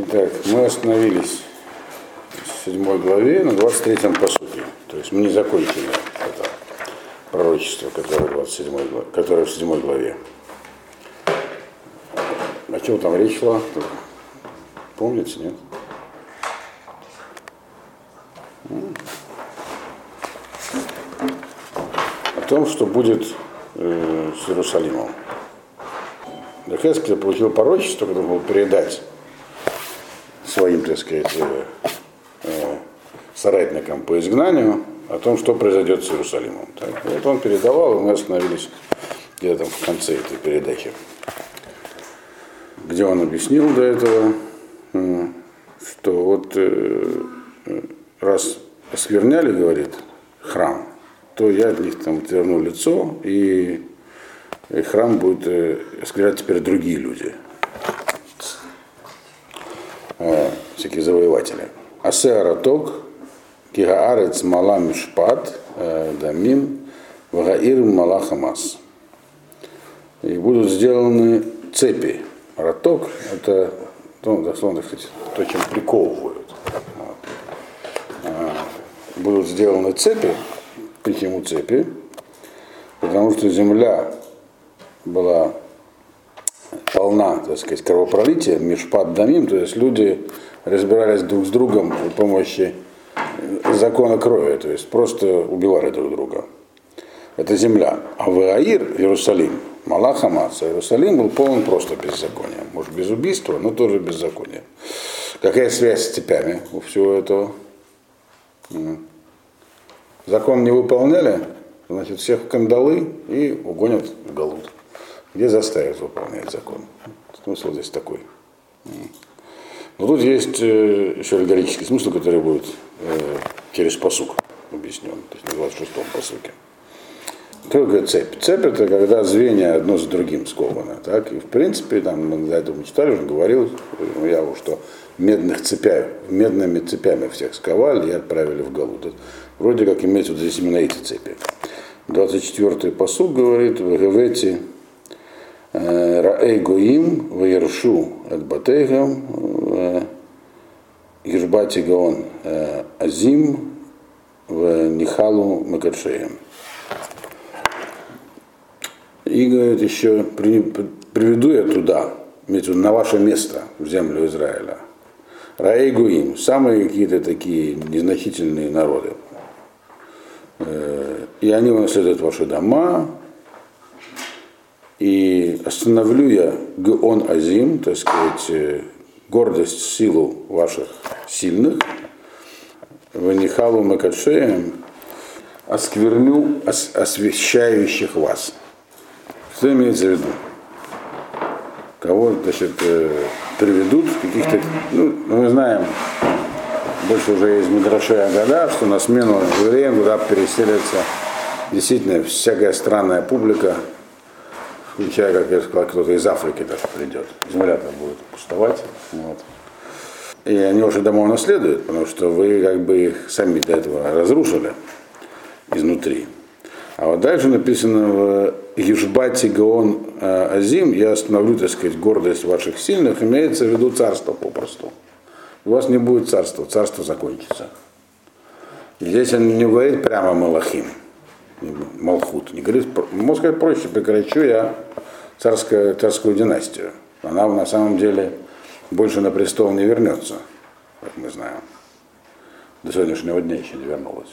Итак, мы остановились в седьмой главе на 23-м посуде. То есть мы не закончили это пророчество, которое, 27 главе, которое в седьмой главе. О чем там речь шла? Помните, нет? О том, что будет э, с Иерусалимом. Захескель получил порочество, которое был передать своим, так сказать, э, э, соратникам по изгнанию о том, что произойдет с Иерусалимом. Так, вот он передавал, и мы остановились где-то в конце этой передачи, где он объяснил до этого, э, что вот раз оскверняли, говорит, храм, то я от них там отверну лицо, и, храм будет осквернять теперь другие люди всякие завоеватели. Асеараток, Кигаарец Мала Мишпат, э, Дамим, Вагаир Мала Хамас. И будут сделаны цепи. Роток – это, ну, дословно сказать, то, чем приковывают. Будут сделаны цепи, почему цепи? Потому что земля была полна, так сказать, кровопролития, межпад дамим, то есть люди разбирались друг с другом при помощи закона крови, то есть просто убивали друг друга. Это земля. А в Аир, Иерусалим, Малах Хамас, Иерусалим был полон просто беззакония. Может, без убийства, но тоже беззакония. Какая связь с цепями у всего этого? Закон не выполняли, значит, всех в кандалы и угонят в Галут где заставят выполнять закон. Смысл здесь такой. Но тут есть э, еще аллегорический смысл, который будет э, через посук объяснен, то есть на 26-м посуке. Что такое цепь? Цепь это когда звенья одно за другим сковано. Так? И в принципе, там, мы до этого читали, уже говорил ну, я что медных цепях, медными цепями всех сковали и отправили в Галут. Вроде как имеется вот здесь именно эти цепи. 24-й посуд говорит, в Гевети Раэй Гоим, Ваершу от Батейгам, Ешбати Гаон Азим, в Нихалу Макаршеем. И говорит еще, приведу я туда, на ваше место, в землю Израиля. Раэй Гуим, самые какие-то такие незначительные народы. И они унаследуют ваши дома, и остановлю я Геон Азим, так сказать, гордость, силу ваших сильных, Ванихалу Макадшеем, оскверню ос, освящающих вас. Что имеется в виду? Кого, значит, э, приведут каких-то, ну, мы знаем, больше уже из Мидрашея года, что на смену евреям туда переселится действительно всякая странная публика, включая, как я сказал, кто-то из Африки даже придет. Земля там будет пустовать. Вот. И они уже домой наследуют, потому что вы как бы их сами до этого разрушили изнутри. А вот дальше написано в Южбате Гаон э, Азим, я остановлю, так сказать, гордость ваших сильных, имеется в виду царство попросту. У вас не будет царства, царство закончится. здесь он не говорит прямо Малахим. Малхут. Не говорит, можно сказать проще, прекращу я царскую, царскую династию. Она на самом деле больше на престол не вернется, как мы знаем. До сегодняшнего дня еще не вернулась.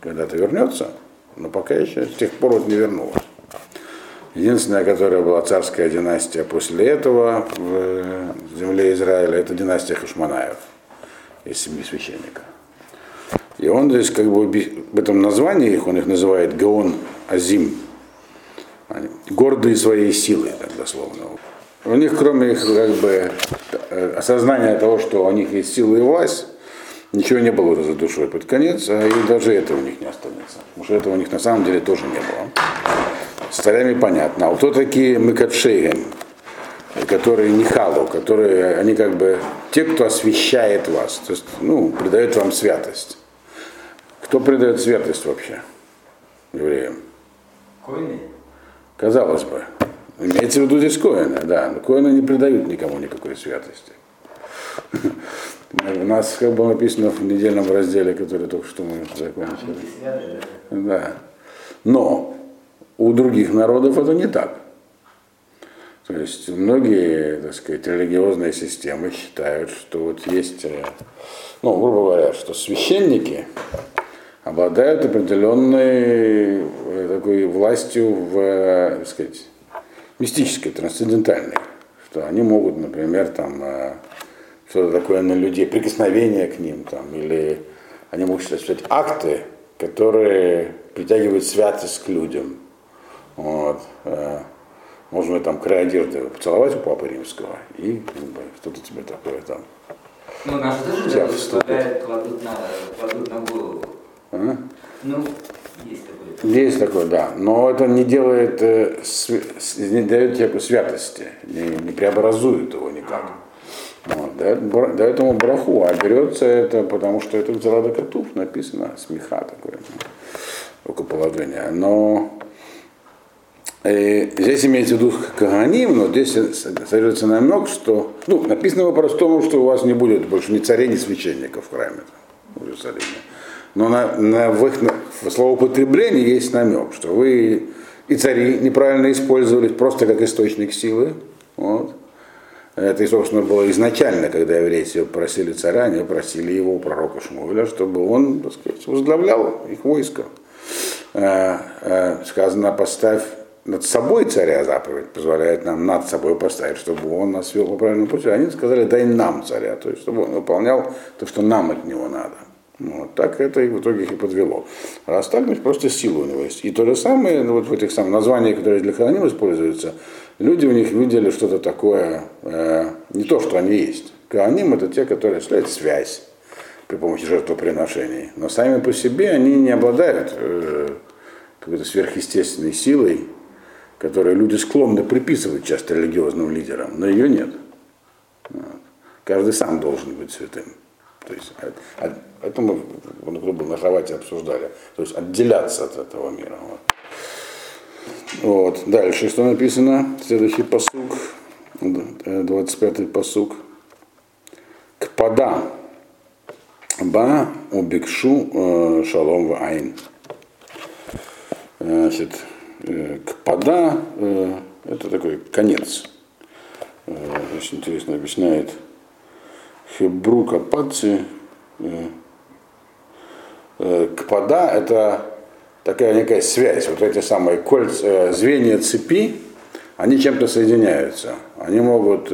когда-то вернется, но пока еще с тех пор вот не вернулась. Единственная, которая была царская династия после этого в земле Израиля, это династия Хашманаев из семьи священника. И он здесь как бы в этом названии их, он их называет Гаон Азим. Гордые своей силой, так дословно. У них, кроме их как бы э, осознания того, что у них есть сила и власть, ничего не было за душой под конец, а и даже этого у них не останется. Потому что этого у них на самом деле тоже не было. С царями понятно. А вот кто такие Мыкатшейген, которые не халу, которые, они как бы те, кто освещает вас, то есть, ну, придает вам святость. Кто придает святость вообще евреям? Коины? Казалось бы. Имеется в виду здесь коины, да. Но коины не придают никому никакой святости. У нас как было написано в недельном разделе, который только что мы закончили. Да. Но у других народов это не так. То есть многие, так сказать, религиозные системы считают, что вот есть, э, ну, грубо говоря, что священники обладают определенной э, такой властью в, э, так сказать, мистической, трансцендентальной. Что они могут, например, там что-то такое на людей, прикосновение к ним, там, или они могут считать акты, которые притягивают святость к людям. Вот. Можно там край одежды поцеловать у Папы Римского, и что-то тебе такое там. Ну, наши тоже кладут на, кладут на голову. Ну, есть такое. Есть такое, да. Но это не делает, э, не дает тебе святости, не, не преобразует его никак. Вот, дает ему браху, а берется это, потому что это Зарада Катув написано, смеха такое, рукоположение. Но и здесь имеется в виду Каганим, но здесь содержится намек, что, ну, написано по-простому, что у вас не будет больше ни царей, ни священников в храме в Иерусалиме. Но на, на, в их в словоупотреблении есть намек, что вы и цари неправильно использовались просто как источник силы. Вот. Это, и, собственно, было изначально, когда евреи просили царя, они просили его, пророка Шмуэля, чтобы он, так сказать, возглавлял их войско. Э, э, сказано, поставь над собой царя заповедь позволяет нам над собой поставить, чтобы он нас вел по правильному пути. Они сказали, дай нам царя, то есть чтобы он выполнял то, что нам от него надо. Вот так это и в итоге их и подвело. Раз так, значит, просто сила у него есть. И то же самое, ну, вот в этих самых названиях, которые для храним используются, люди у них видели что-то такое, э, не то, что они есть. Кааним это те, которые осуществляют связь при помощи жертвоприношений. Но сами по себе они не обладают э, какой-то сверхъестественной силой, которые люди склонны приписывать часто религиозным лидерам, но ее нет. Каждый сам должен быть святым. То есть, это мы был на кровати обсуждали. То есть отделяться от этого мира. Вот. Вот. Дальше что написано? Следующий посук, 25-й посук. Кпада ба убикшу э, шалом в айн. Значит, Э, Кпада э, это такой конец. Э, очень интересно объясняет Хебрука Паци. Кпада это такая некая связь. Вот эти самые кольца, звенья цепи, они чем-то соединяются. Они могут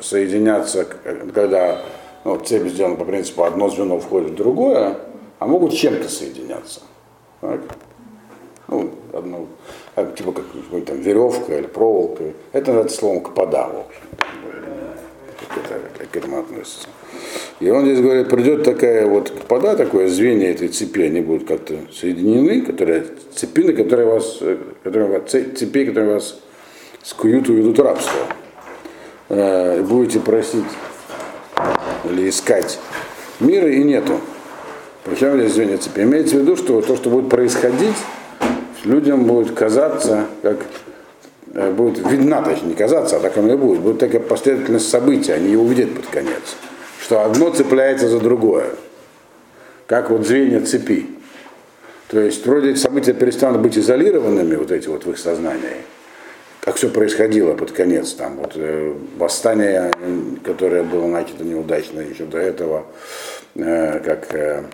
соединяться, когда ну, цепь сделана по принципу одно звено входит в другое, а могут чем-то соединяться. Так? Ну, одно, а, типа как там веревка или проволока. Это называется словом капода, в общем. К этому относится. И он здесь говорит, придет такая вот капода, такое звенья этой цепи, они будут как-то соединены, которые, цепи, на которые вас, которые, цепи, которые вас скуют, уведут рабство. Э, будете просить или искать мира и нету. Причем здесь звенья цепи. Имеется в виду, что то, что будет происходить, людям будет казаться, как э, будет видна, точнее, не казаться, а так оно и будет. Будет такая последовательность событий, они ее увидят под конец. Что одно цепляется за другое. Как вот звенья цепи. То есть вроде эти события перестанут быть изолированными, вот эти вот в их сознании, как все происходило под конец, там вот э, восстание, которое было начато неудачно еще до этого, э, как э,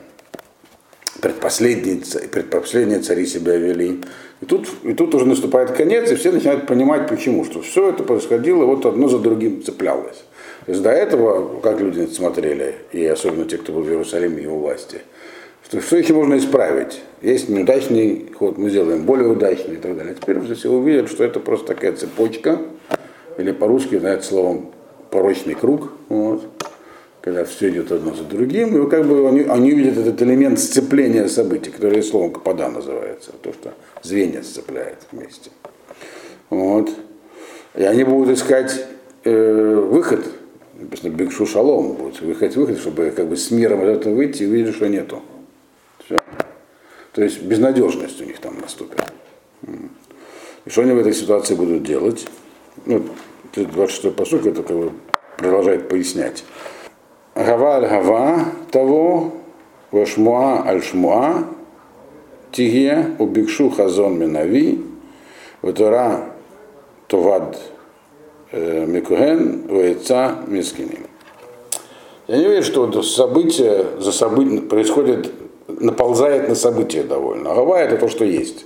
предпоследние, предпоследние цари себя вели. И тут, и тут уже наступает конец, и все начинают понимать, почему. Что все это происходило, вот одно за другим цеплялось. То есть до этого, как люди смотрели, и особенно те, кто был в Иерусалиме и у власти, что все еще можно исправить. Есть неудачный ход, мы сделаем более удачный и так далее. Теперь уже все увидят, что это просто такая цепочка, или по-русски, знает словом, порочный круг. Вот когда все идет одно за другим, и как бы они, они видят этот элемент сцепления событий, который словом капода называется, то, что звенья сцепляет вместе. Вот. И они будут искать э, выход, написано, Бигшу Шалом, будут искать выход, чтобы как бы с миром из этого выйти и увидели, что нету. Все. То есть безнадежность у них там наступит. И что они в этой ситуации будут делать? Ну, 26-й посуд это как бы продолжает пояснять. Гава аль гава того, вашмуа аль шмуа, тиге убикшу хазон минави, ватора товад микуген, вайца мискиним. Я не верю, что событие за событие происходит, наползает на события довольно. А гава это то, что есть.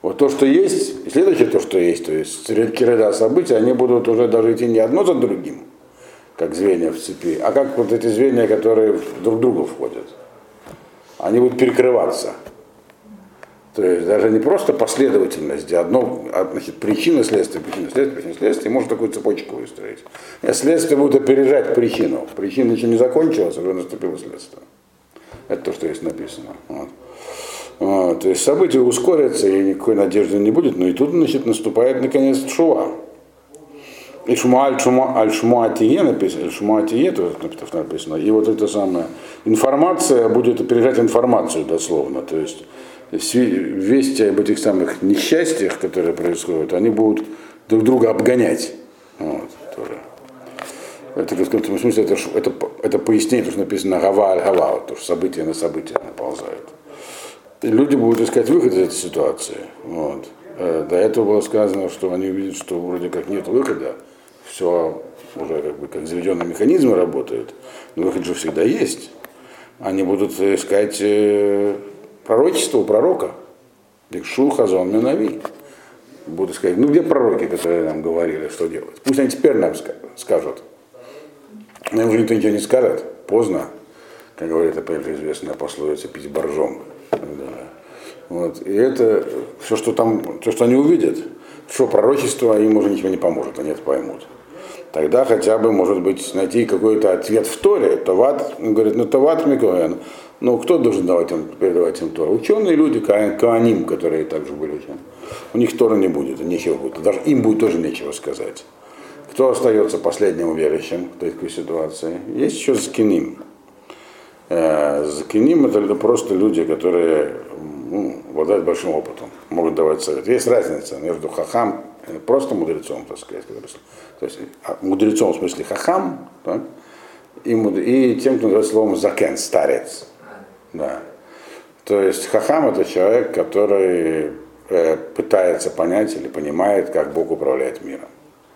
Вот то, что есть, и следующее то, что есть, то есть череда событий, они будут уже даже идти не одно за другим, как звенья в цепи, а как вот эти звенья, которые друг в друга входят. Они будут перекрываться. То есть даже не просто последовательность, где одно, а, значит, причина, следствие, причина, следствие, причина, следствие, можно такую цепочку выстроить. Нет, следствие будет опережать причину. Причина еще не закончилась, уже наступило следствие. Это то, что здесь написано. Вот. Вот, то есть события ускорятся, и никакой надежды не будет, но и тут значит, наступает наконец шуа. И шума аль шума аль шмуатие написано, шмуатие тоже написано. И вот это самое, информация будет опережать информацию дословно. То есть вести об этих самых несчастьях, которые происходят, они будут друг друга обгонять. Вот, тоже. Это в каком-то смысле это, это, это пояснение, то, что написано гава аль гава, то, что события на события наползают люди будут искать выход из этой ситуации. Вот. Э, до этого было сказано, что они увидят, что вроде как нет выхода, все уже как бы как заведенные механизмы работают, но выход же всегда есть. Они будут искать э, пророчество у пророка. Дикшу хазон минави. Будут сказать, ну где пророки, которые нам говорили, что делать? Пусть они теперь нам скажут. Но им уже никто ничего не скажет. Поздно, как говорит опять же известная пословица, пить боржом. Вот. И это все, что там, то, что они увидят, что пророчество им уже ничего не поможет, они это поймут. Тогда хотя бы, может быть, найти какой-то ответ в Торе. Тават, он говорит, ну Тават Микоэн. Ну, кто должен давать им, передавать им Тору? Ученые люди, Кааним, которые также были ученые. У них Тора не будет, нечего будет. Даже им будет тоже нечего сказать. Кто остается последним верующим в такой ситуации? Есть еще Закиним. Э, Закиним это просто люди, которые ну, обладают большим опытом, могут давать совет. Есть разница между хахам, просто мудрецом, так сказать, то есть а, мудрецом в смысле хахам, так, и, и тем, кто называет словом закен, старец. Да. То есть хахам это человек, который э, пытается понять или понимает, как Бог управляет миром,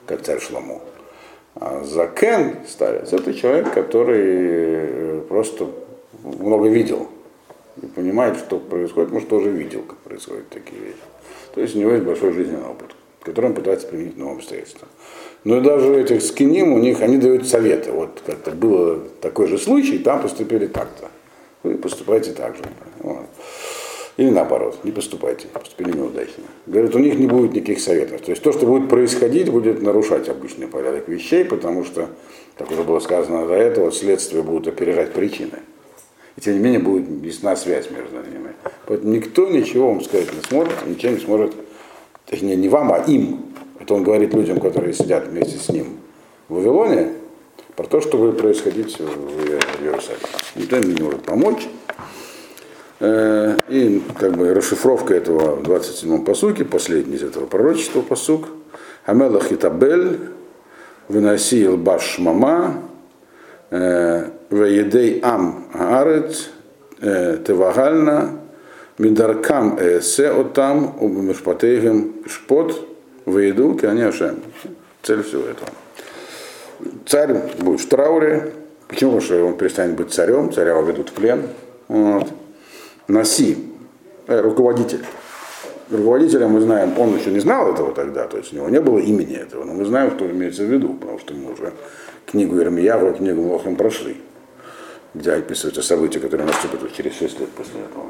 как царь Шлому. А закен, старец, это человек, который просто много видел и понимает, что происходит, может, тоже видел, как происходят такие вещи. То есть у него есть большой жизненный опыт, который он пытается применить в новом обстоятельствах. Но даже этих скиним у них, они дают советы. Вот как-то было такой же случай, там поступили так-то. Вы поступайте так же. Вот. Или наоборот, не поступайте, поступили неудачно. Говорят, у них не будет никаких советов. То есть то, что будет происходить, будет нарушать обычный порядок вещей, потому что, как уже было сказано до этого, следствие будут опережать причины и тем не менее будет ясна связь между ними. Поэтому никто ничего вам сказать не сможет, ничем не сможет, точнее не вам, а им. Это он говорит людям, которые сидят вместе с ним в Вавилоне, про то, что будет происходить в Иерусалиме. Никто им не может помочь. Э, и как бы расшифровка этого в 27-м посуке, последний из этого пророчества посук. Амелах Итабель, выноси Илбаш Мама, э, Веедей Ам Аарец Тевагальна Мидаркам Эсе Отам Убамишпатейгем Шпот Вееду Кианяшем. Цель всего этого. Царь будет в трауре. Почему? Потому что он перестанет быть царем, царя его ведут в плен. Вот. Наси, э, руководитель. Руководителя мы знаем, он еще не знал этого тогда, то есть у него не было имени этого, но мы знаем, что имеется в виду, потому что мы уже книгу Ирмияву и книгу Мохим прошли где описываются события, которые наступят через 6 лет после этого.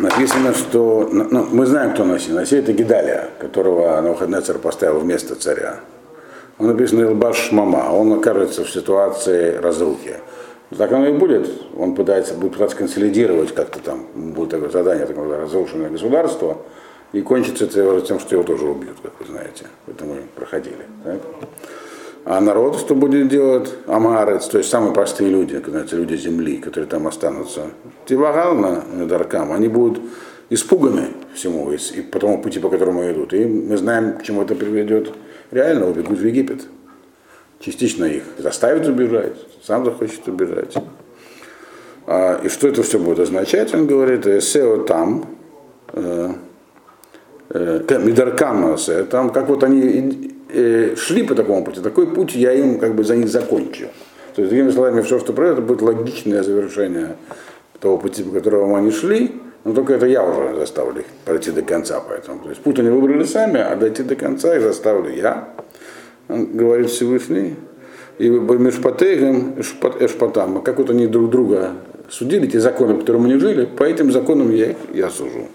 Написано, что ну, мы знаем, кто Носи. Носи это Гидалия, которого Навуходнецер поставил вместо царя. Он написан Илбаш Мама, он окажется в ситуации разрухи. Так оно и будет. Он пытается, будет пытаться консолидировать как-то там, будет такое задание, такое разрушенное государство, и кончится это тем, что его тоже убьют, как вы знаете. Это мы проходили. Так? А народ что будет делать? Амарец, то есть самые простые люди, знаете, люди земли, которые там останутся. Тивагална, Даркам, они будут испуганы всему и по тому пути, по которому идут. И мы знаем, к чему это приведет. Реально убегут в Египет. частично их заставит убежать, сам захочет убежать. А, и что это все будет означать, он говорит, «Эсео там, э, э, Мидаркам там, как вот они э, шли по такому пути, такой путь я им как бы за них закончу. То есть, другими словами, все, что произойдет, будет логичное завершение того пути, по которому они шли, но только это я уже заставлю их пройти до конца. Поэтому. То есть путь они выбрали сами, а дойти до конца их заставлю я, говорит Всевышний. И Мешпатейгам, Эшпатам, как вот они друг друга судили, те законы, по которым они жили, по этим законам я их я сужу.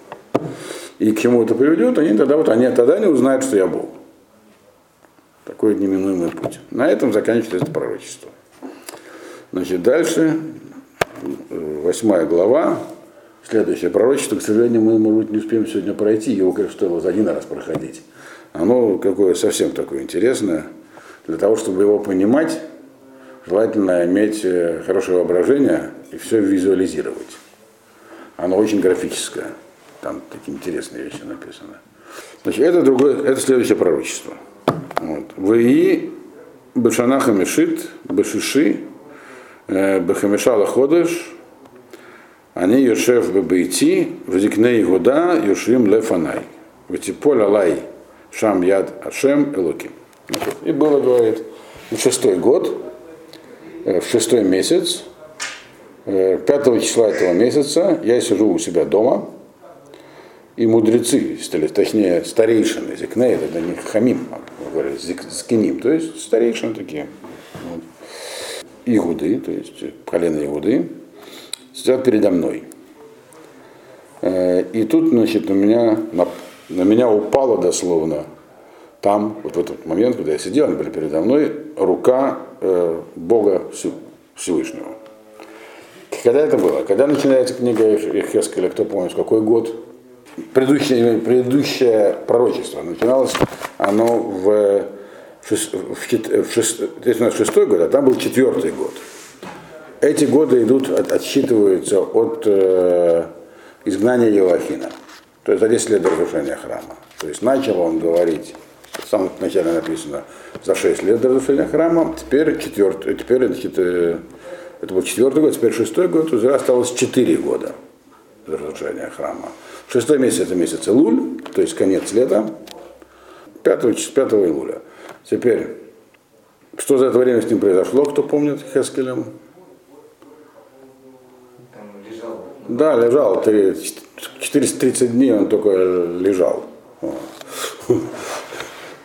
И к чему это приведет, они тогда вот они тогда не узнают, что я Бог. Такой неминуемый путь. На этом заканчивается это пророчество. Значит, дальше, восьмая глава, следующее пророчество, к сожалению, мы, может быть, не успеем сегодня пройти, его, конечно, стоило за один раз проходить. Оно какое совсем такое интересное. Для того, чтобы его понимать, желательно иметь э, хорошее воображение и все визуализировать. Оно очень графическое. Там такие интересные вещи написаны. Значит, это другое, это следующее пророчество. Вот. Вы Бешанаха Мешит, Бешиши, э, Бехамешала Ходыш, они Йошев Бебейти, Вазикней Гуда, Йошим Лефанай. Ватиполь Алай, Шам Яд Ашем Элоким. И было, говорит, в шестой год, э, в шестой месяц, 5 э, числа этого месяца я сижу у себя дома, и мудрецы, точнее старейшины, зикней, это не хамим, а говорят, зикиним, то есть старейшины такие, вот, игуды, то есть колено игуды, сидят передо мной. Э, и тут, значит, у меня, на, на меня упала дословно там, вот в этот момент, когда я сидел, они были передо мной, рука э, Бога Всевышнего. Когда это было? Когда начинается книга Хескеля, кто помнит, какой год? Предыдущее, предыдущее пророчество начиналось оно в, шест, в, шест, в шестой год, а там был четвертый год. Эти годы идут, от, отсчитываются от э, изгнания Елахина, то есть за 10 лет до разрушения храма. То есть начал он говорить в самом начале написано за 6 лет до разрушения храма, теперь четвертый, теперь значит, э, это был четвертый год, теперь шестой год, уже осталось 4 года до разрушения храма. Шестой месяц это месяц Илуль, то есть конец лета, 5, 5 июля. Теперь, что за это время с ним произошло, кто помнит Хескелем? Лежал. Да, лежал. 430 дней он только лежал.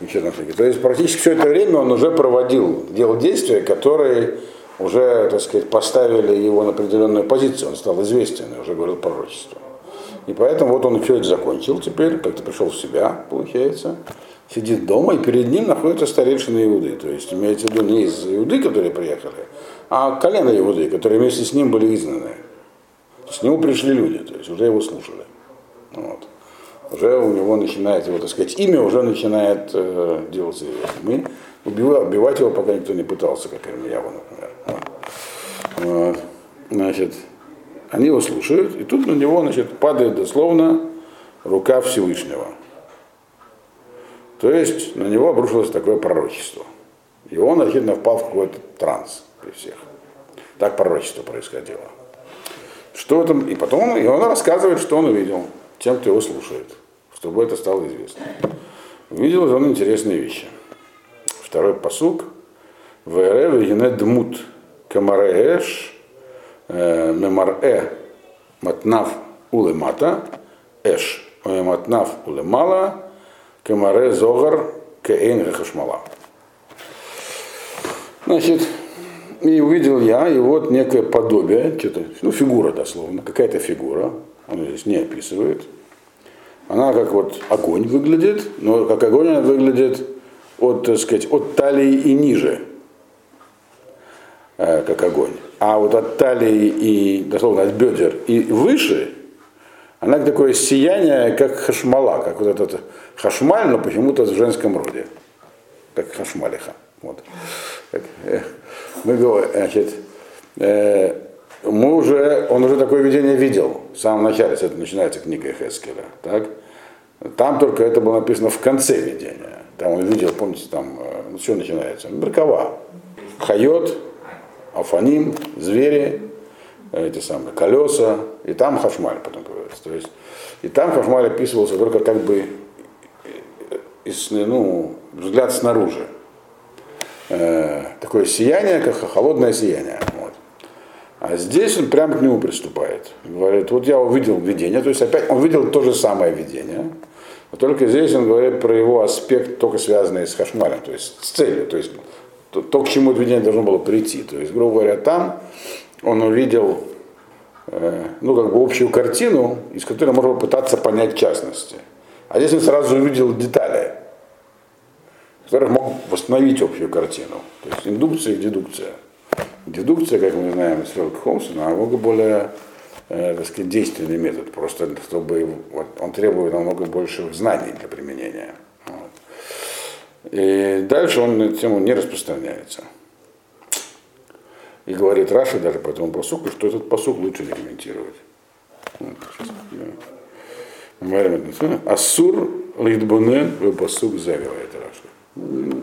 То есть практически все это время он уже проводил, делал действия, которые уже, так сказать, поставили его на определенную позицию. Он стал известен, уже говорил пророчество. И поэтому вот он все это закончил теперь, как-то пришел в себя, получается, сидит дома, и перед ним находятся старейшины Иуды. То есть имеется в виду не из Иуды, которые приехали, а колено Иуды, которые вместе с ним были изгнаны. К нему пришли люди, то есть уже его слушали. Вот уже у него начинает его, так сказать, имя уже начинает э, делаться. Мы убивать, убивать его пока никто не пытался, как Ирмияву, например. Вот. Значит, они его слушают, и тут на него значит, падает дословно рука Всевышнего. То есть на него обрушилось такое пророчество. И он, очевидно, впал в какой-то транс при всех. Так пророчество происходило. Что там? И потом и он рассказывает, что он увидел тем, кто его слушает чтобы это стало известно. Увидел он интересные вещи. Второй посук. Вере вегене дмут камареэш мемарэ матнав улемата эш матнав улемала камаре зогар кеэн хашмала. Значит, и увидел я, и вот некое подобие, что-то, ну, фигура дословно, какая-то фигура, он здесь не описывает, она как вот огонь выглядит, но как огонь она выглядит от, так сказать, от талии и ниже, э, как огонь. А вот от талии и, дословно, от бедер и выше, она такое сияние, как хашмала, как вот этот хашмаль, но почему-то в женском роде, как хашмалиха. Вот. Э, мы говорим, значит, э, мы уже, он уже такое видение видел в самом начале, это начинается книга Хескеля. Так? Там только это было написано в конце видения. Там он видел, помните, там э, ну, что начинается? Меркава. Хайот, Афаним, звери, эти самые колеса, и там хашмаль потом появляется. То есть, и там хашмаль описывался только как бы из, ну, взгляд снаружи. Э, такое сияние, как холодное сияние. Вот. А здесь он прямо к нему приступает. Говорит, вот я увидел видение, то есть опять он видел то же самое видение, но только здесь он говорит про его аспект, только связанный с хашмалем, то есть с целью, то есть то, то к чему это видение должно было прийти. То есть, грубо говоря, там он увидел э, ну, как бы общую картину, из которой можно пытаться понять частности. А здесь он сразу увидел детали, которых мог восстановить общую картину. То есть индукция и дедукция. Дедукция, как мы знаем из Холмса, намного более э, так сказать, действенный метод, просто чтобы вот, он требует намного больше знаний для применения. Вот. И дальше он на эту тему не распространяется. И говорит Раши даже по этому посуку, что этот посук лучше не комментировать. Ассур лидбунен в посук завивает Раши.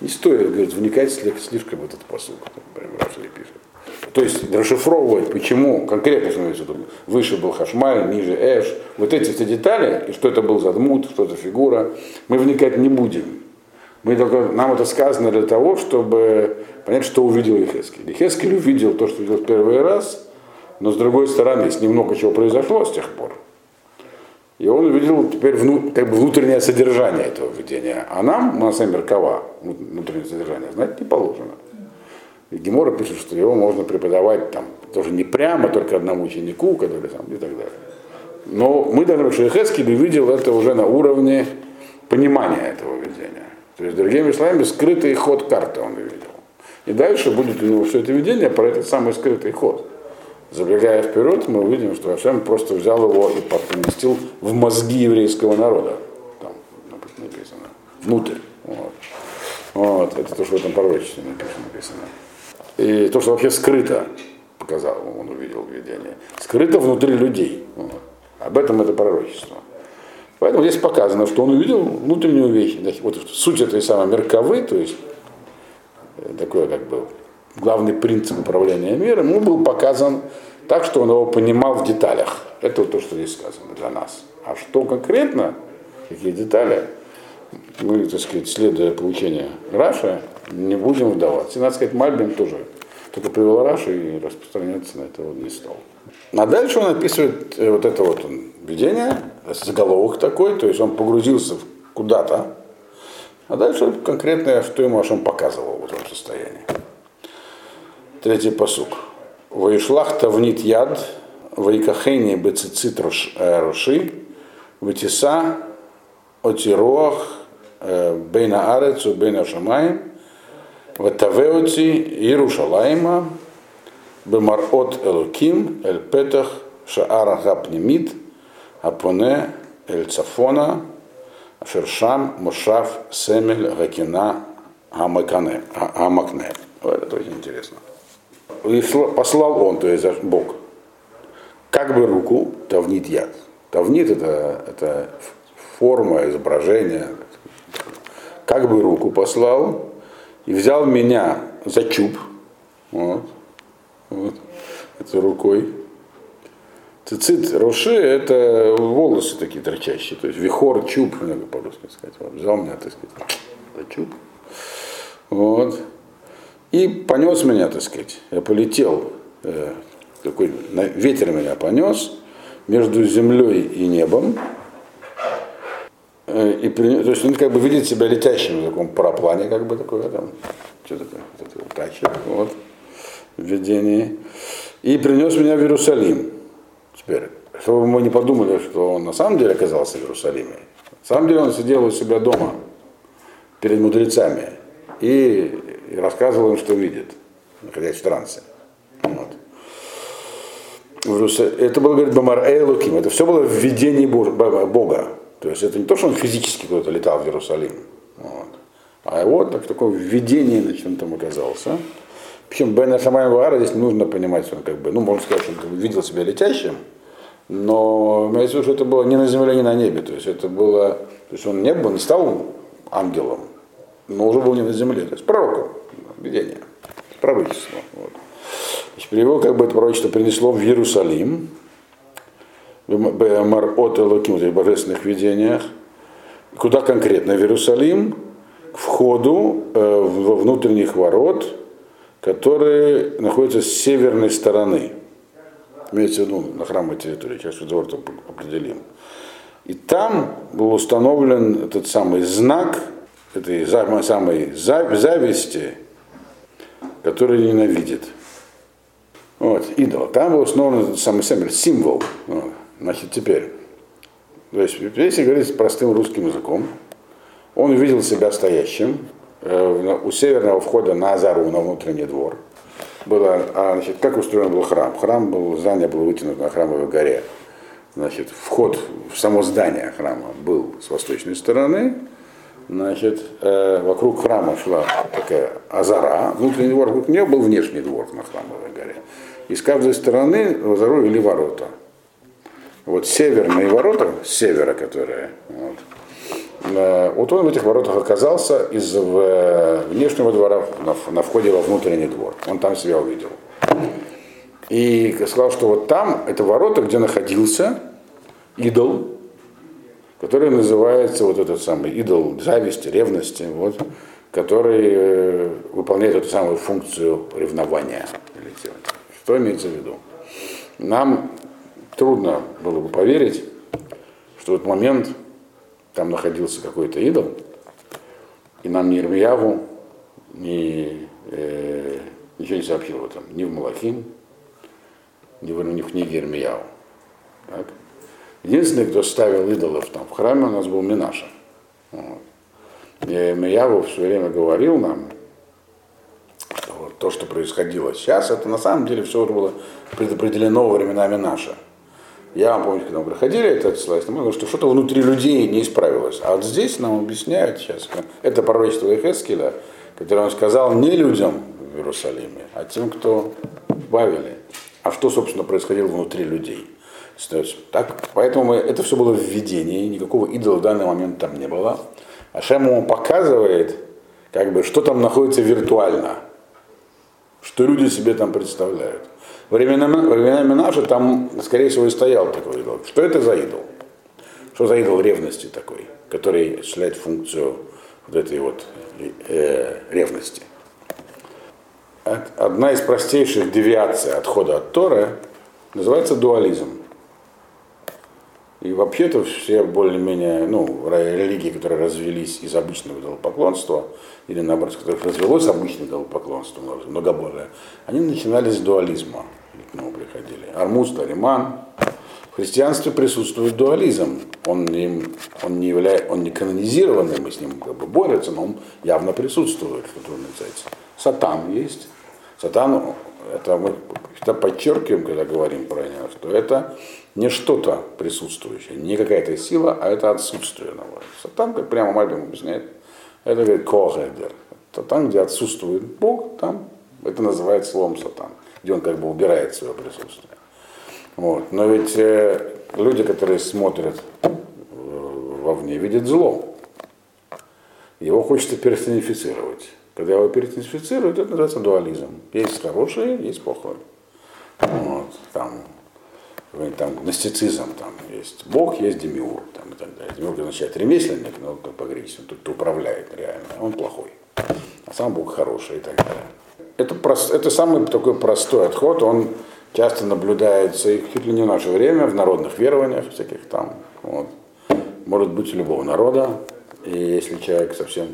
Не стоит, говорит, вникать слишком в этот посук. То есть расшифровывать, почему конкретно становится выше был Хашмаль, ниже Эш, вот эти все детали, и что это был за дмут, что это фигура, мы вникать не будем. Мы только, нам это сказано для того, чтобы понять, что увидел Ехескель. Ехескель увидел то, что видел в первый раз, но с другой стороны, с ним много чего произошло с тех пор. И он увидел теперь вну, как бы внутреннее содержание этого видения. А нам, у нас Меркова, внутреннее содержание, знать не положено. И Гемора пишет, что его можно преподавать там тоже не прямо, только одному ученику, который там и так далее. Но мы должны, что Ехескель увидел это уже на уровне понимания этого видения. То есть, другими словами, скрытый ход карты он увидел. И дальше будет у него все это видение про этот самый скрытый ход. Забегая вперед, мы увидим, что Ашем просто взял его и поместил в мозги еврейского народа. Там написано. Внутрь. Вот. вот. Это то, что в этом пророчестве написано. И то, что вообще скрыто, показал, он увидел видение. Скрыто внутри людей. Вот. Об этом это пророчество. Поэтому здесь показано, что он увидел внутреннюю вещь. Вот суть этой самой мерковы, то есть такой как бы главный принцип управления миром, ему был показан так, что он его понимал в деталях. Это вот то, что здесь сказано для нас. А что конкретно, какие детали, мы, так сказать, следуя получению Раша, не будем вдаваться. И, надо сказать, Мальбин тоже только привел Раша и распространяться на это он не стал. А дальше он описывает э, вот это вот видение, заголовок такой, то есть он погрузился куда-то, а дальше конкретно, что ему Ашем показывал в этом состоянии. Третий посук. Ваишлах тавнит яд, ваикахени бецицит э, руши, ватиса отироах э, бейна арецу бейна шамаем, ватавеоти Иерушалайма, бемарот элоким, эль петах, шаара гапнемит, апоне эль цафона, шершам, мушав, семель, гакина, амакне. Это очень интересно. И послал он, то есть Бог, как бы руку, тавнит яд. Тавнит это, это форма, изображение. Как бы руку послал и взял меня за чуб, вот, вот, этой рукой. Цицит роши это волосы такие торчащие, то есть вихор, чуб, много по-русски сказать. Вот, взял меня, так сказать, за чуб. Вот. И понес меня, так сказать. Я полетел, э, такой, ветер меня понес между землей и небом. Э, и, то есть он как бы видит себя летящим в таком параплане, как бы такое, там, что такое, вот тачит, вот, в видении. И принес меня в Иерусалим. Теперь, чтобы мы не подумали, что он на самом деле оказался в Иерусалиме. На самом деле он сидел у себя дома перед мудрецами и, рассказывал им, что видит, находясь в трансе. Вот. Это было, говорит, Бамар Эйлуким, это все было в видении Бога. То есть это не то, что он физически куда-то летал в Иерусалим, вот. а вот так, в таком видении значит, он там оказался. Причем Бен Шамай Вара здесь нужно понимать, что он как бы, ну, можно сказать, что он видел себя летящим, но имеется в виду, что это было не на земле, не на небе. То есть это было, то есть он не был, не стал ангелом, но уже был не на земле, то есть пророком, видение, пророчество. Вот. Значит, его как бы это пророчество принесло в Иерусалим, от Элоким, в божественных видениях. Куда конкретно? В Иерусалим, к входу э, во внутренних ворот, которые находятся с северной стороны. Имеется в виду на храмовой территории, сейчас разговор определим. И там был установлен этот самый знак этой самой зависти, который ненавидит. Вот, идол. Там был установлен этот самый символ. Вот. Значит, теперь, то есть, если говорить простым русским языком, он увидел себя стоящим э, у северного входа на Азару, на внутренний двор. Было, а, значит, как устроен был храм? Храм был, здание было вытянуто на храмовой горе. Значит, вход в само здание храма был с восточной стороны. Значит, э, вокруг храма шла такая азара. Внутренний двор, вокруг нее был внешний двор на храмовой горе. И с каждой стороны в азару вели ворота вот северные ворота, с севера, которые, вот, вот он в этих воротах оказался из внешнего двора на, на входе во внутренний двор. Он там себя увидел. И сказал, что вот там, это ворота, где находился идол, который называется вот этот самый идол зависти, ревности, вот, который э, выполняет эту самую функцию ревнования. Что имеется в виду? Нам трудно было бы поверить, что в этот момент там находился какой-то идол, и нам ни Ирмияву, ни, э, ничего не сообщил об этом, ни в Малахим, ни в, ни в книге Ирмияву. Так? Единственный, кто ставил идолов там в храме, у нас был Минаша. Вот. И Ирмияву все время говорил нам, что вот то, что происходило сейчас, это на самом деле все было предопределено временами Минаша. Я вам помню, когда мы проходили слайд, мы говорим, что что-то внутри людей не исправилось. А вот здесь нам объясняют сейчас, это пророчество Эхескеля, которое он сказал не людям в Иерусалиме, а тем, кто в Бавеле. А что, собственно, происходило внутри людей. Так, поэтому мы, это все было в видении, никакого идола в данный момент там не было. А Шем ему показывает, как бы, что там находится виртуально, что люди себе там представляют. Во времена, во времена Минаша там, скорее всего, и стоял такой идол. Что это за идол? Что за идол ревности такой, который осуществляет функцию вот этой вот э, ревности? Одна из простейших девиаций отхода от Торы называется дуализм. И вообще-то все более-менее, ну, религии, которые развелись из обычного идолопоклонства, или наоборот, из которых развелось обычное идолопоклонство, многобожие, они начинали с дуализма, к нему приходили. Армуз, Тариман. В христианстве присутствует дуализм. Он не, он не, являет, он не канонизированный, мы с ним как бы борются, но он явно присутствует, что трудно сказать. Сатан есть. Сатан, это мы всегда подчеркиваем, когда говорим про него, что это не что-то присутствующее, не какая-то сила, а это отсутствие. Сатан, как прямо Мальбим объясняет, это говорит когедер. Это там, где отсутствует Бог, там это называется словом сатан, где он как бы убирает свое присутствие. Вот. Но ведь э, люди, которые смотрят э, вовне, видят зло. Его хочется персонифицировать. Когда его персонифицируют, это называется дуализм. Есть хорошее, есть плохое. Вот. Там там гностицизм, там есть Бог, есть демиур, там, и так далее. Демиур означает ремесленник, но по-гречески тот, кто управляет реально, он плохой. А сам Бог хороший и так далее. Это, прост, это самый такой простой отход, он часто наблюдается и чуть ли не в наше время, в народных верованиях всяких там. Вот. Может быть у любого народа, и если человек совсем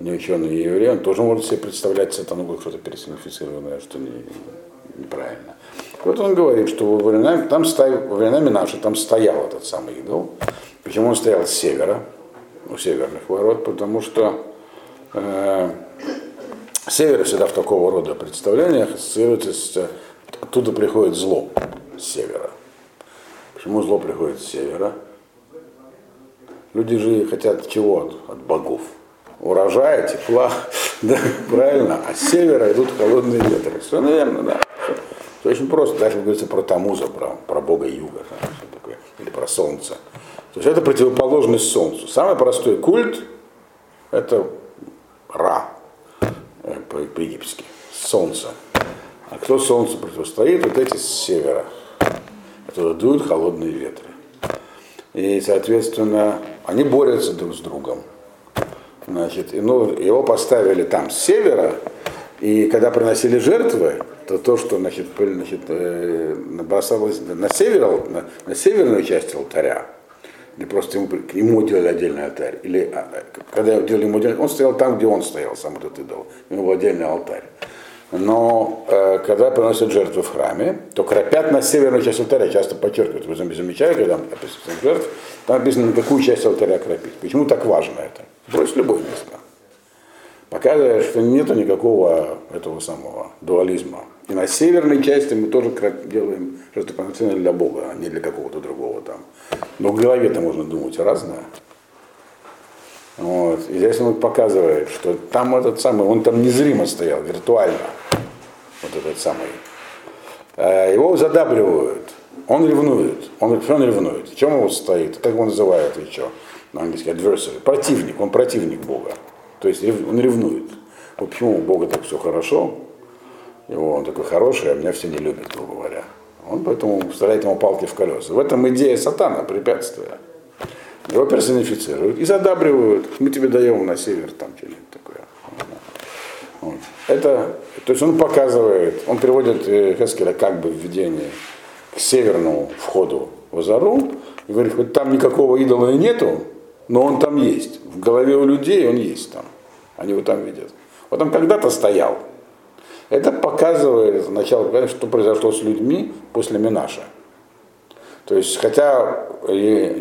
не ученый еврей, он тоже может себе представлять сатану как что-то персонифицированное, что не, неправильно. Вот он говорит, что во времена, там стоял, во времена наши там стоял этот самый идол. Почему он стоял с севера, у северных ворот? Потому что э, север всегда в такого рода представлениях ассоциируется с... Оттуда приходит зло с севера. Почему зло приходит с севера? Люди же хотят чего от, от богов? Урожая, тепла, да, правильно, а с севера идут холодные ветры. Все наверное, да. Это очень просто, даже говорится про Тамуза, про, про бога юга, такое, или про солнце. То есть это противоположность солнцу. Самый простой культ – это по-египетски, солнце. А кто солнцу противостоит, вот эти с севера. Оттуда дуют холодные ветры. И, соответственно, они борются друг с другом. Значит, и, ну, его поставили там с севера, и когда приносили жертвы, то то, что значит, значит, э, бросалось на, север, на, на северную часть алтаря, или просто ему, ему делали отдельный алтарь, или а, когда делали ему отдельный, он стоял там, где он стоял, сам этот идол, у него был отдельный алтарь. Но э, когда приносят жертвы в храме, то кропят на северную часть алтаря, часто подчеркивают. Вы замечаете, когда описывают жертв, там написано, на какую часть алтаря кропить. Почему так важно это? Брось любое место. Показывает, что нет никакого этого самого дуализма. И на северной части мы тоже делаем жертвоприношение для Бога, а не для какого-то другого там. Но в голове-то можно думать разное. Вот. И здесь он показывает, что там этот самый, он там незримо стоял, виртуально. Вот этот самый. А его задабривают. Он ревнует. Он, он ревнует. В чем он стоит? Как его называют еще на английский? Adversary. Противник. Он противник Бога. То есть он ревнует. Вот почему у Бога так все хорошо, его он такой хороший, а меня все не любят, грубо говоря. Он поэтому вставляет ему палки в колеса. В этом идея сатана, препятствия. Его персонифицируют и задабривают. Мы тебе даем на север там что-нибудь такое. Вот. Это, то есть он показывает, он приводит э, Хескеля как бы в видение к северному входу в Азару и говорит, хоть там никакого идола и нету, но он там есть. В голове у людей он есть там. Они его там видят. Вот он когда-то стоял. Это показывает начало, что произошло с людьми после Минаша. То есть, хотя э,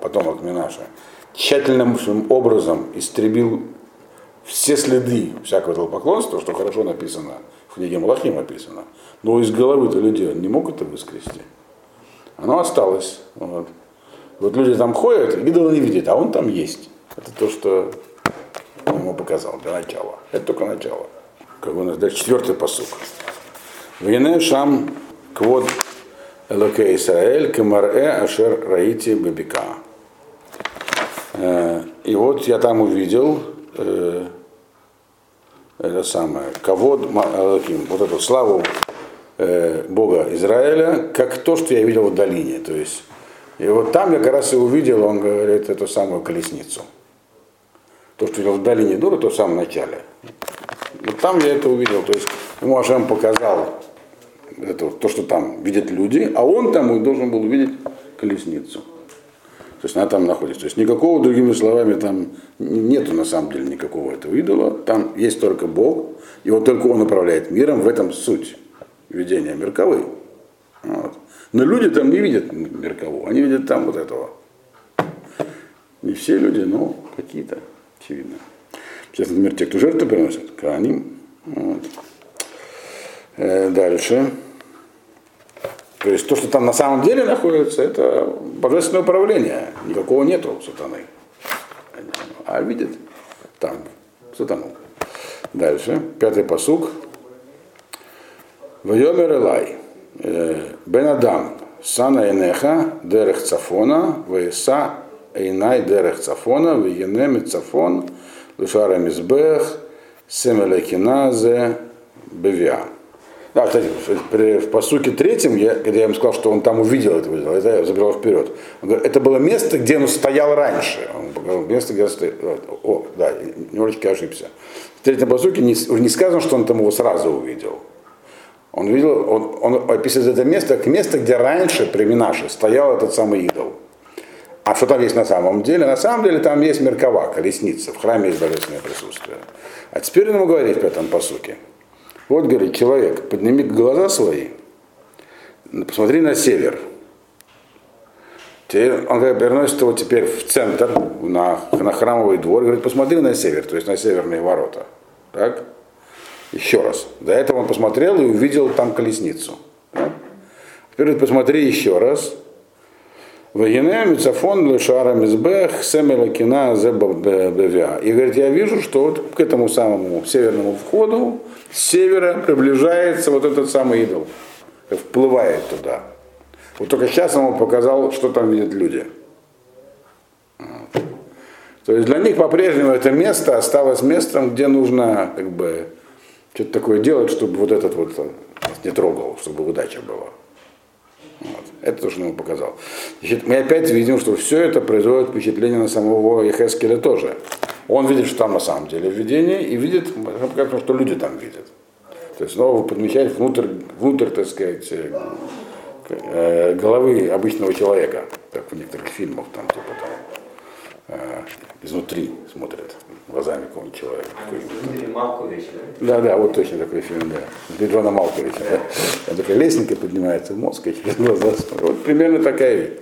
потомок Минаша, тщательным образом истребил все следы всякого этого поклонства, что хорошо написано, в книге Малахим написано, но из головы-то людей он не мог это воскрести. Оно осталось. Вот. Вот люди там ходят, идола не видят, а он там есть. Это то, что он ему показал для начала. Это только начало. Как у нас дальше четвертый посук. Вене шам квод элоке Исраэль кемаре ашер раити бабика. Э, и вот я там увидел э, это самое, кого вот эту славу э, Бога Израиля, как то, что я видел в долине. То есть и вот там я как раз и увидел, он говорит, эту самую колесницу. То, что видел в долине Дура, то в самом начале. Вот там я это увидел. То есть ему Ашем показал это, то, что там видят люди, а он там и должен был увидеть колесницу. То есть она там находится. То есть никакого, другими словами, там нету на самом деле никакого этого идола. Там есть только Бог, и вот только Он управляет миром, в этом суть видения мирковой. Вот. Но люди там не видят Меркову, они видят там вот этого. Не все люди, но какие-то, очевидно. Сейчас, например, те, кто жертву приносят, Каним. Вот. Э, дальше. То есть то, что там на самом деле находится, это божественное управление. Никакого нету сатаны. А видят там сатану. Дальше. Пятый посук. Вайомер Элай. Бен Адам, Сана Энеха, Дерех Цафона, Вейса Эйнай Дерех Цафона, Вейенеми Цафон, Лешара Мизбех, Семелекиназе, Бевиа. Да, кстати, в посуке третьем, я, когда я ему сказал, что он там увидел это, это я забрал вперед. Он говорит, это было место, где он стоял раньше. Он показал место, где он стоял. О, да, немножечко ошибся. В третьем посуке не, не сказано, что он там его сразу увидел. Он видел, он, он описывает это место как место, где раньше при Минаше стоял этот самый идол. А что там есть на самом деле? На самом деле там есть меркова, колесница, в храме есть божественное присутствие. А теперь ему говорит в этом посуке. Вот, говорит, человек, подними глаза свои, посмотри на север. Теперь он говорит, переносит его теперь в центр, на, на храмовый двор, говорит, посмотри на север, то есть на северные ворота. Так? Еще раз. До этого он посмотрел и увидел там колесницу. Теперь посмотри еще раз. Вагине мицафон лешара мизбех семела кина зебавя. И говорит, я вижу, что вот к этому самому северному входу с севера приближается вот этот самый идол. Вплывает туда. Вот только сейчас он показал, что там видят люди. То есть для них по-прежнему это место осталось местом, где нужно как бы что-то такое делать, чтобы вот этот вот не трогал, чтобы удача была. Вот. Это то, что он ему показал. Значит, мы опять видим, что все это производит впечатление на самого Ехескеля тоже. Он видит, что там на самом деле видение, и видит, что люди там видят. То есть снова подмечает внутрь, внутрь так сказать, э, головы обычного человека, как в некоторых фильмах там, типа там, э, изнутри смотрят глазами какого-нибудь человека. Дмитрий Малкович, да? Да, да, вот точно такой фильм, да. Дмитрия Малковича. Да. Он такая лестница поднимается в мозг, и через глаза смотрит. Вот примерно такая вещь.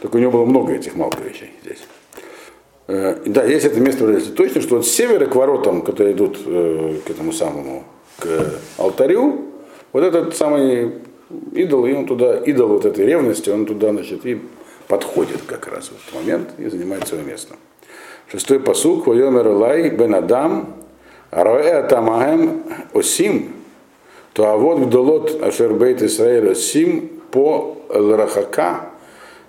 Только у него было много этих Малковичей здесь. Э, да, есть это место в точно, что вот с севера к воротам, которые идут э, к этому самому, к алтарю, вот этот самый идол, и он туда, идол вот этой ревности, он туда, значит, и подходит как раз в этот момент и занимает свое место. Шестой посук, Войомер Лай бен Адам, Ароэ Тамаhem Осим, то а вот гдолот Ашербейт Исраэль Осим по Лрахака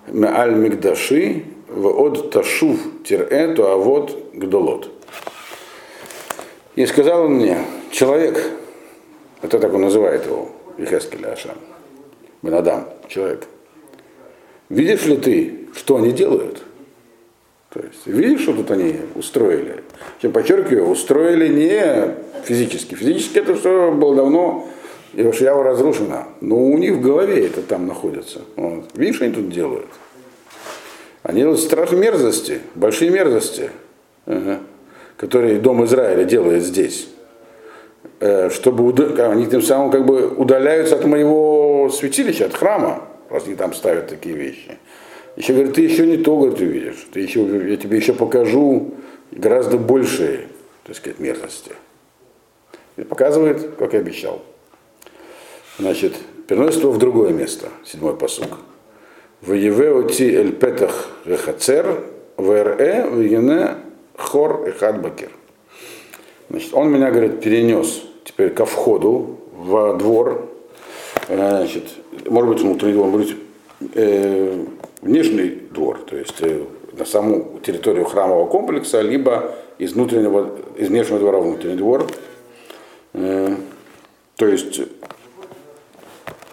Меаль Мигдаши в от Ташув Тирэ, то а вот гдолот. И сказал он мне, человек, это так он называет его, Ихескеля Ашам, Бен Адам, человек, видишь ли ты, что они делают? То есть, видишь, что тут они устроили? Я подчеркиваю, устроили не физически. Физически это все было давно Иошиява разрушено. Но у них в голове это там находится. Вот. Видишь, что они тут делают? Они делают страшные мерзости, большие мерзости, которые Дом Израиля делает здесь. Э, чтобы они тем самым как бы удаляются от моего святилища, от храма, раз они там ставят такие вещи. Еще говорит, ты еще не то, говорит, увидишь. Ты еще, я тебе еще покажу гораздо большие, так сказать, мерзости. И показывает, как и обещал. Значит, переносит его в другое место, седьмой посук. В Евеоти эль петах рехацер, в ре в хор и хадбакер. Значит, он меня, говорит, перенес теперь ко входу в двор. Э, значит, может быть, двор, может быть, э, внешний двор, то есть э, на саму территорию храмового комплекса, либо из внутреннего, из внешнего двора в внутренний двор. Э, то есть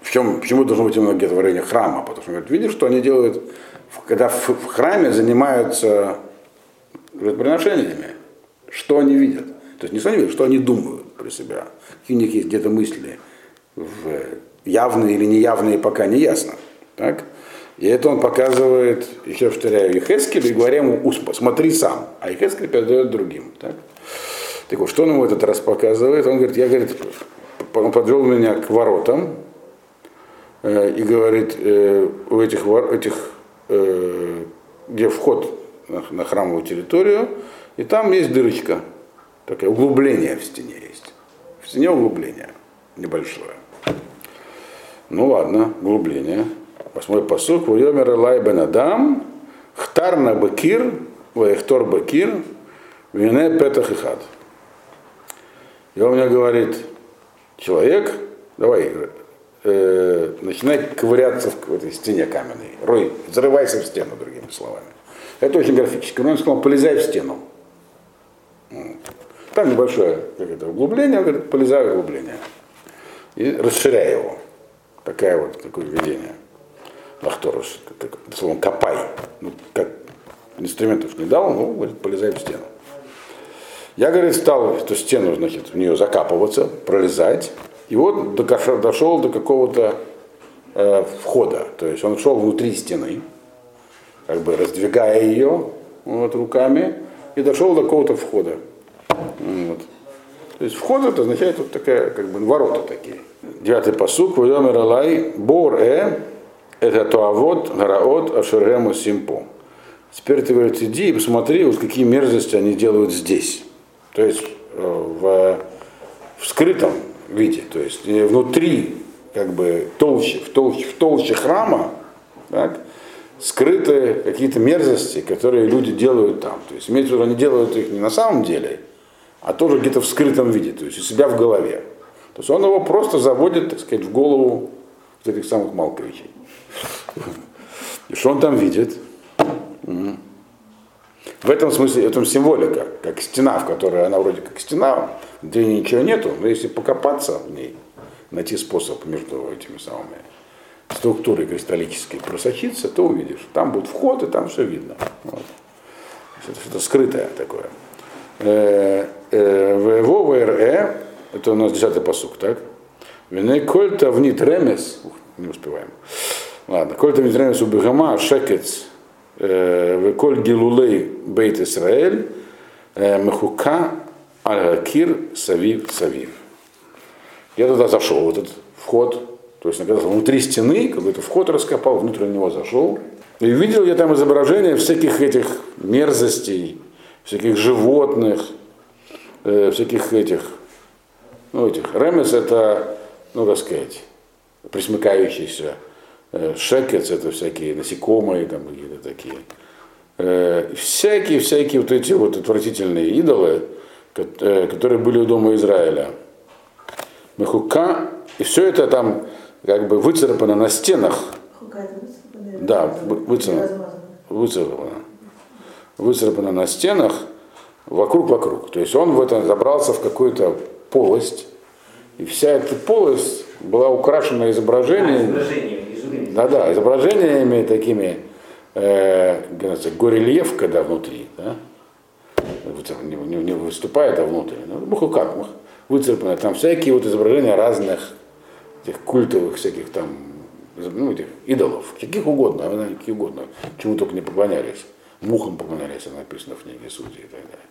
в чем, почему должно быть именно в храма? Потому что говорит, видишь, что они делают, когда в, в храме занимаются жертвоприношениями, что они видят. То есть не что они видят, что они думают про себя. Какие у них есть где-то мысли, в, явные или неявные, пока не ясно. Так? И это он показывает, еще повторяю, Ехескель и говоря ему, смотри сам, а Ехескель передает другим. Так? так вот, что он ему этот раз показывает? Он говорит, я, говорит, он подвел меня к воротам э, и говорит, э, у этих, этих э, где вход на, на храмовую территорию, и там есть дырочка, такое углубление в стене есть. В стене углубление небольшое. Ну ладно, углубление. Восьмой посук. Войомер Элай бен Адам, Хтар на Бакир, Ваехтор Бакир, Вине Петах и Хад. И он мне говорит, человек, давай, э, начинай ковыряться в, этой стене каменной. Рой, взрывайся в стену, другими словами. Это очень графически. Он сказал, полезай в стену. Там небольшое как это, углубление, он говорит, полезай в углубление. И расширяй его. Такая вот, такое видение. Лахторус, словом, копай. Ну, как инструментов не дал, ну, говорит, полезай в стену. Я, говорит, стал эту стену, значит, в нее закапываться, пролезать. И вот дошел до какого-то э, входа. То есть он шел внутри стены, как бы раздвигая ее вот, руками, и дошел до какого-то входа. Вот. То есть вход это означает вот такая, как бы ворота такие. Девятый посук, Войомер Алай, Бор Э, это то вот Гараот Ашерему Симпо. Теперь ты говоришь, иди и посмотри, вот какие мерзости они делают здесь. То есть э, в, в скрытом виде, то есть внутри, как бы толще, в толще, в толще храма, так, скрыты какие-то мерзости, которые люди делают там. То есть имеется в виду, они делают их не на самом деле, а тоже где-то в скрытом виде, то есть у себя в голове. То есть он его просто заводит, так сказать, в голову вот этих самых Малковичей. И что он там видит? В этом смысле, это символика, как стена, в которой она вроде как стена, где ничего нету, но если покопаться в ней, найти способ между этими самыми структурой кристаллической просочиться, то увидишь. Там будет вход, и там все видно. Вот. Это что-то скрытое такое. Э, э, в ВРЭ, это у нас 10 посук, так? Вене кольта внит ремес, не успеваем. Ладно, кольта внит ремес убегама, шекец, коль гилулей бейт Исраэль, мехука аль-кир савив савив. Я туда зашел, в этот вход, то есть оказался внутри стены, какой-то вход раскопал, внутрь него зашел. И видел я там изображения всяких этих мерзостей, всяких животных, э, всяких этих, ну этих. Ремес это, ну так сказать, присмыкающийся. Э, шекец это всякие насекомые там какие-то такие. Э, всякие-всякие вот эти вот отвратительные идолы, э, которые были у дома Израиля. Мехука, и все это там как бы выцарапано на стенах. Да, выцарапано. Выцарапано. Выцарапано на стенах вокруг-вокруг. То есть он в этом забрался в какую-то полость, и вся эта полость была украшена изображениями. Да-да, изображениями такими, э, горельеф, когда внутри, да? Не, не, не выступает, а внутрь. Ну, как, выцарапано. Там всякие вот изображения разных этих культовых всяких там, ну, этих идолов, каких угодно, а каких угодно, чему только не поклонялись. Мухам поклонялись, написано в книге Судьи и так далее.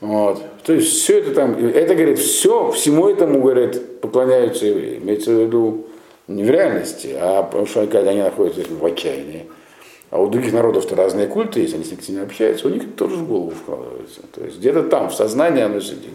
Вот. То есть все это там, это говорит, все, всему этому, говорит, поклоняются евреи. Имеется в виду не в реальности, а потому что они находятся в отчаянии. А у других народов-то разные культы есть, они с ними общаются, у них тоже в голову вкладывается. То есть где-то там, в сознании оно сидит.